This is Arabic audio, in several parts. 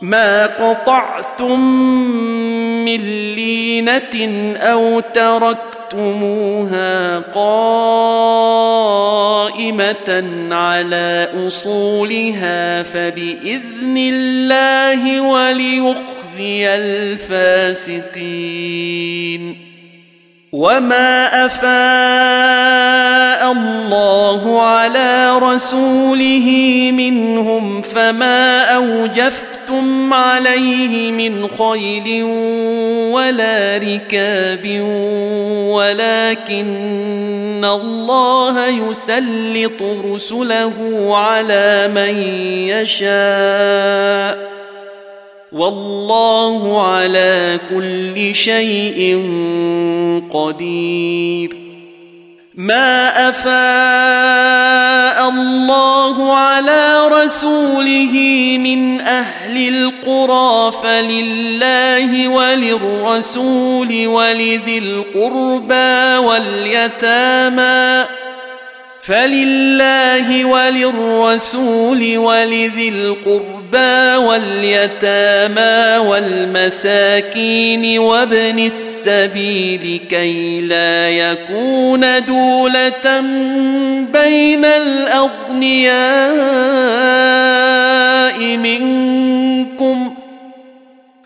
ما قطعتم من لينة أو تركتموها قائمة على أصولها فبإذن الله وليخزي الفاسقين. وما أفاء الله على رسوله منهم فما أوجفتم عليه من خيل ولا ركاب ولكن الله يسلط رسله على من يشاء والله على كل شيء قدير ما افاء الله على رسوله من أهل القرى فلله وللرسول ولذي القربى واليتامى فلله وللرسول ولذي القربى واليتامى والمساكين وابن السبيل كي لا يكون دوله بين الاغنياء منكم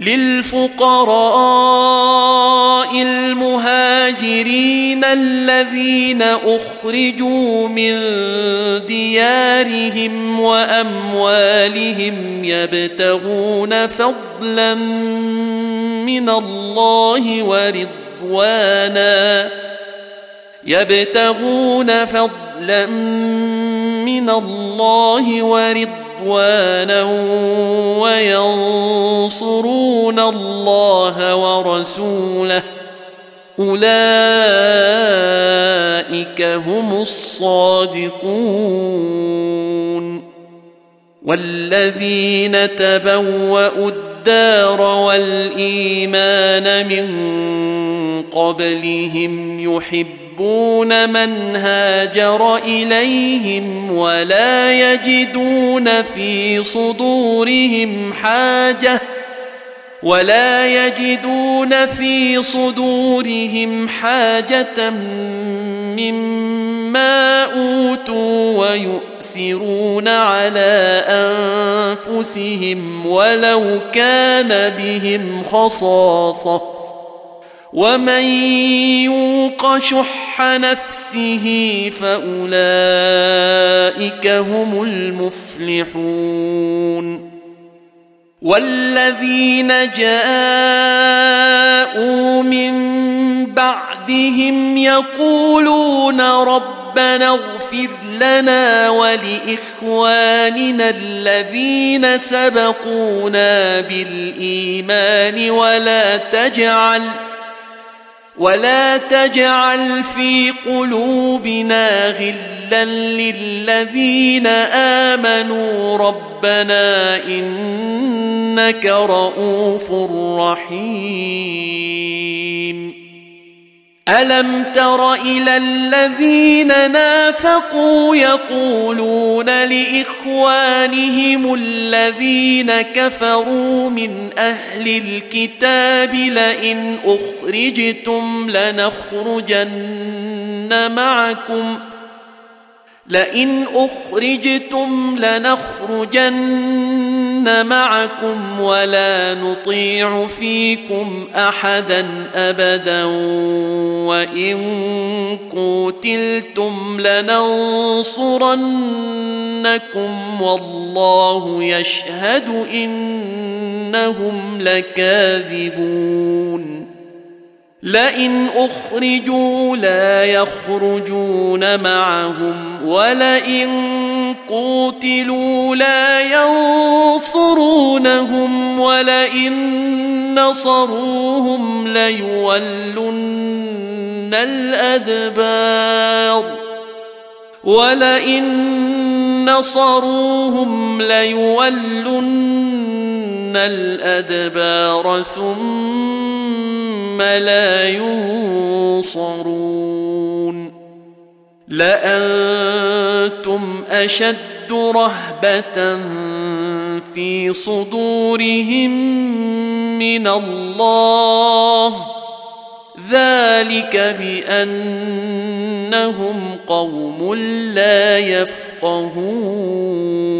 للفقراء المهاجرين الذين أخرجوا من ديارهم وأموالهم يبتغون فضلا من الله ورضوانا يبتغون فضلا من الله ورضوانا رضوانا وينصرون الله ورسوله أولئك هم الصادقون والذين تبوأوا الدار والإيمان من قبلهم يحبون يحبون من هاجر إليهم ولا يجدون في صدورهم حاجة ولا يجدون في صدورهم حاجة مما أوتوا ويؤثرون على أنفسهم ولو كان بهم خصاصة ومن يوق شح نفسه فأولئك هم المفلحون. والذين جاءوا من بعدهم يقولون ربنا اغفر لنا ولإخواننا الذين سبقونا بالإيمان ولا تجعل ولا تجعل في قلوبنا غلا للذين امنوا ربنا انك رءوف رحيم ألم تر إلى الذين نافقوا يقولون لإخوانهم الذين كفروا من أهل الكتاب لئن أخرجتم لنخرجن معكم لئن أخرجتم لنخرجن معكم ولا نطيع فيكم أحدا أبدا وإن قوتلتم لننصرنكم والله يشهد إنهم لكاذبون لئن أخرجوا لا يخرجون معهم ولئن قوتلوا لا ينصرونهم ولئن نصروهم ليولن الأدبار ولئن نصروهم ليولن الأدبار ثم لا ينصرون. لأنتم أشد رهبة في صدورهم من الله. ذلك بأنهم قوم لا يفقهون.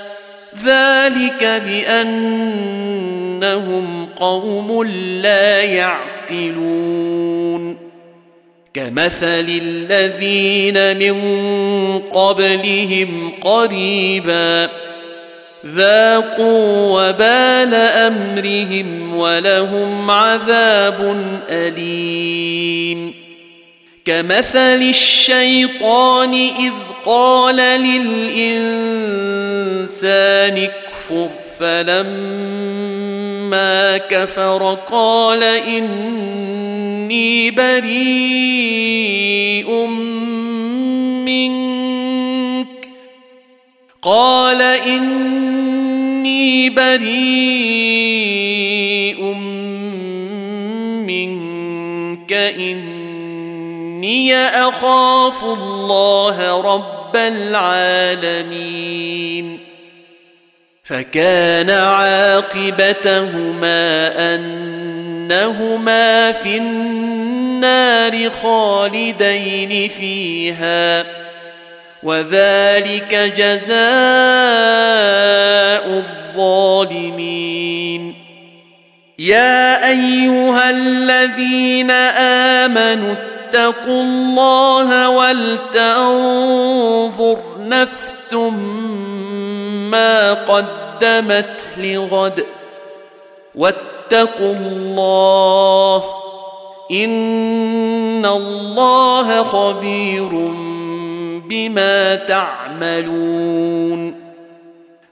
ذلك بأنهم قوم لا يعقلون. كمثل الذين من قبلهم قريبا ذاقوا وبال أمرهم ولهم عذاب أليم. كمثل الشيطان إذ قال للانسان اكفر فلما كفر قال اني بريء منك قال اني بريء منك إني أخاف الله رب العالمين. فكان عاقبتهما أنهما في النار خالدين فيها وذلك جزاء الظالمين. يا أيها الذين آمنوا اتقوا الله ولتنظر نفس ما قدمت لغد. واتقوا الله إن الله خبير بما تعملون.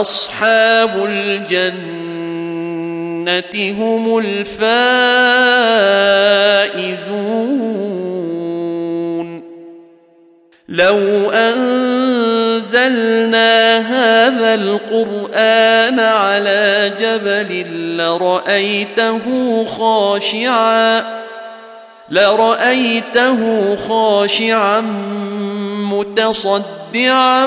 أصحاب الجنة هم الفائزون. لو أنزلنا هذا القرآن على جبل لرأيته خاشعا لرأيته خاشعا متصدعا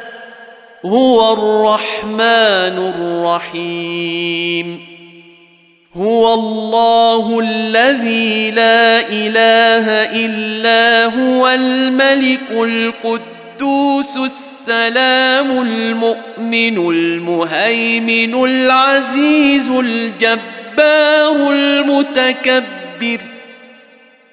هو الرحمن الرحيم. هو الله الذي لا إله إلا هو الملك القدوس السلام المؤمن المهيمن العزيز الجبار المتكبر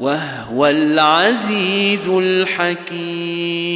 وهو العزيز الحكيم.